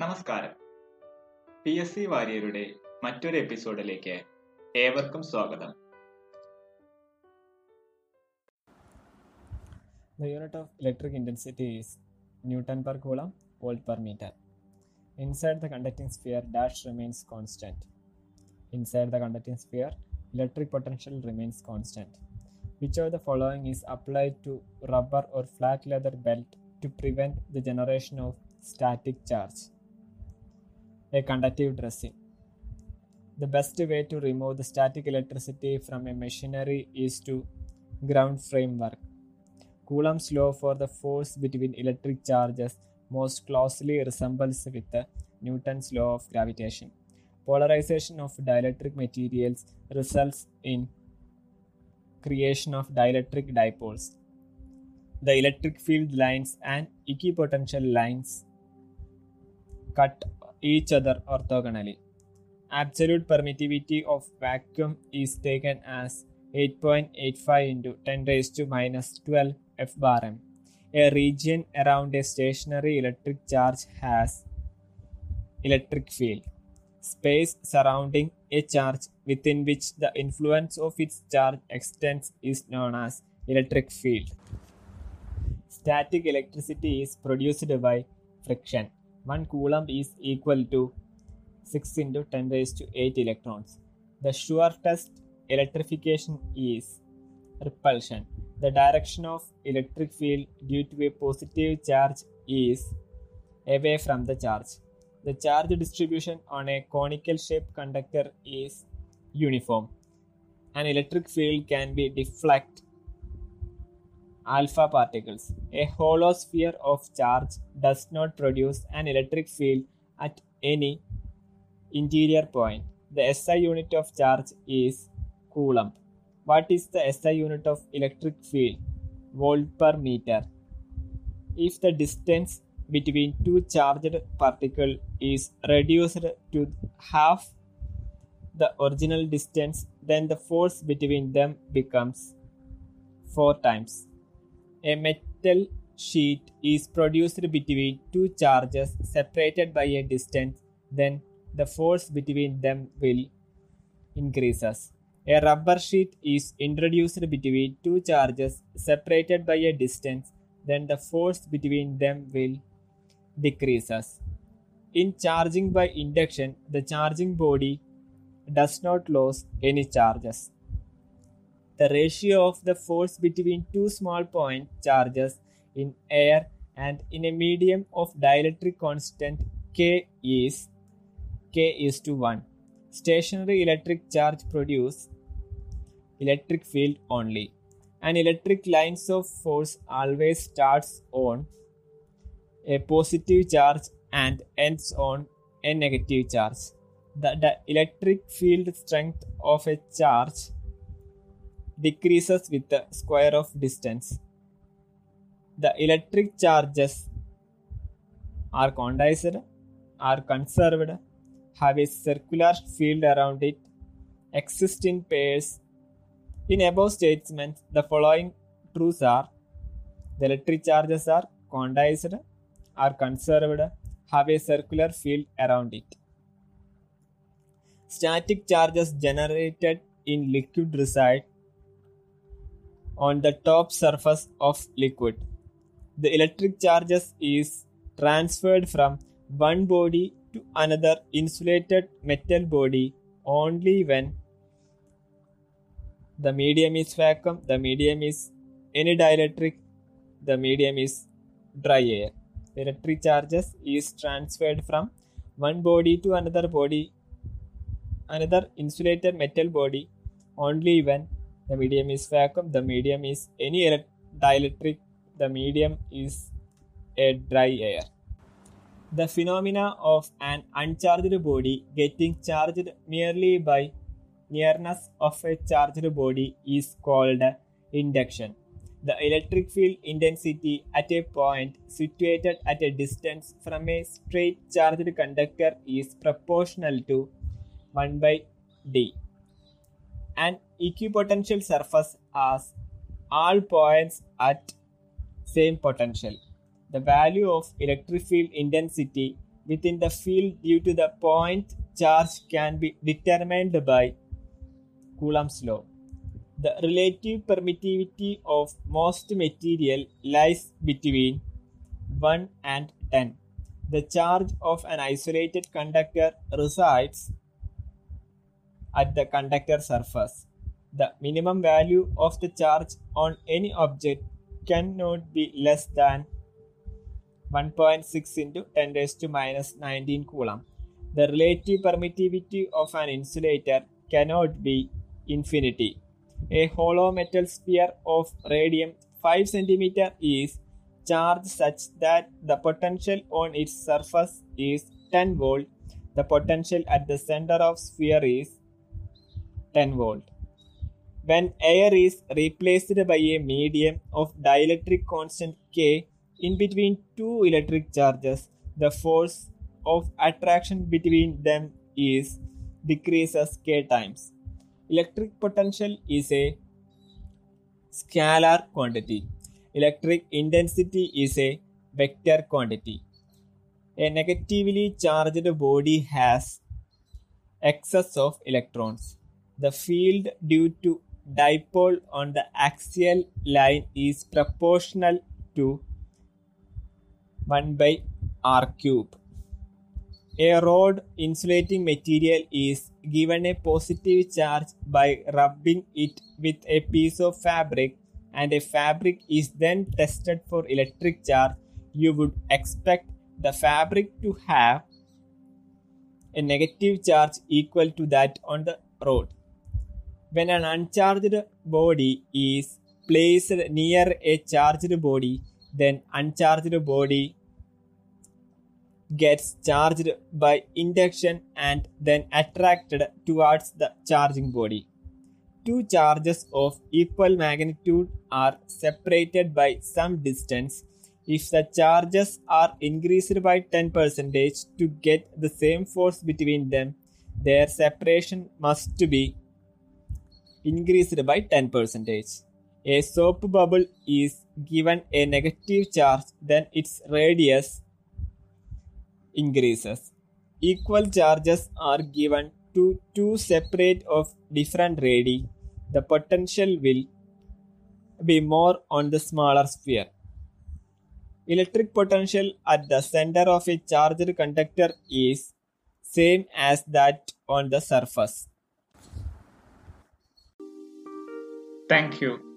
നമസ്കാരം. P S C വാര്യരുടെ മറ്റൊരു എപ്പിസോഡിലേക്ക് ഏവർക്കും സ്വാഗതം. The unit of electric intensity is newton per coulomb volt per metre inside the conducting sphere dash remains constant inside the conducting sphere electric potential remains constant which of the following is applied to rubber or flat leather belt to prevent the generation of static charge A conductive dressing. The best way to remove the static electricity from a machinery is to ground framework. Coulomb's law for the force between electric charges most closely resembles with Newton's law of gravitation. Polarization of dielectric materials results in creation of dielectric dipoles. The electric field lines and equipotential lines cut each other orthogonally. Absolute permittivity of vacuum is taken as 8.85 into 10 raised to minus 12 F bar m. A region around a stationary electric charge has electric field. Space surrounding a charge within which the influence of its charge extends is known as electric field. Static electricity is produced by friction. 1 coulomb is equal to 6 into 10 raised to 8 electrons. The shortest electrification is repulsion. The direction of electric field due to a positive charge is away from the charge. The charge distribution on a conical shaped conductor is uniform. An electric field can be deflect alpha particles. A hollow sphere of charge does not produce an electric field at any interior point. The SI unit of charge is coulomb. What is the SI unit of electric field? Volt per meter. If the distance between two charged particles is reduced to half the original distance, then the force between them becomes 4 times. A metal sheet is produced between two charges separated by a distance, then the force between them will increases. A rubber sheet is introduced between two charges separated by a distance, then the force between them will decreases. In charging by induction, the charging body does not lose any charges. The ratio of the force between two small point charges in air and in a medium of dielectric constant K is K is to 1. Stationary electric charge produce electric field only. An electric lines of force always starts on a positive charge and ends on a negative charge. The, the electric field strength of a charge decreases with the square of distance. The electric charges are condensed, are conserved, have a circular field around it, exist in pairs. In above statements, the following truths are the electric charges are condensed, are conserved, have a circular field around it. Static charges generated in liquid reside on the top surface of liquid. The electric charges is transferred from one body to another insulated metal body only when the medium is vacuum, the medium is any dielectric, the medium is dry air. Electric charges is transferred from one body to another body, another insulated metal body only when the medium is vacuum, the medium is any dielectric, the medium is a dry air. The phenomena of an uncharged body getting charged merely by nearness of a charged body is called induction. The electric field intensity at a point situated at a distance from a straight charged conductor is proportional to 1 by d. An equipotential surface has all points at same potential. The value of electric field intensity within the field due to the point charge can be determined by Coulomb's law. The relative permittivity of most material lies between 1 and 10. The charge of an isolated conductor resides at the conductor surface. The minimum value of the charge on any object cannot be less than 1.6 into 10 raised to minus 19 coulomb. The relative permittivity of an insulator cannot be infinity. A hollow metal sphere of radium 5 cm is charged such that the potential on its surface is 10 volt. The potential at the center of sphere is 10 volt. When air is replaced by a medium of dielectric constant K in between two electric charges, the force of attraction between them is decreases K times. Electric potential is a scalar quantity. Electric intensity is a vector quantity. A negatively charged body has excess of electrons. The field due to dipole on the axial line is proportional to 1 by r cube. A rod insulating material is given a positive charge by rubbing it with a piece of fabric and a fabric is then tested for electric charge. You would expect the fabric to have a negative charge equal to that on the rod. When an uncharged body is placed near a charged body, then uncharged body gets charged by induction and then attracted towards the charging body. Two charges of equal magnitude are separated by some distance. If the charges are increased by 10% to get the same force between them, their separation must be increased by 10%. A soap bubble is given a negative charge, then its radius increases. Equal charges are given to two separate of different radii. The potential will be more on the smaller sphere. Electric potential at the center of a charged conductor is same as that on the surface. Thank you.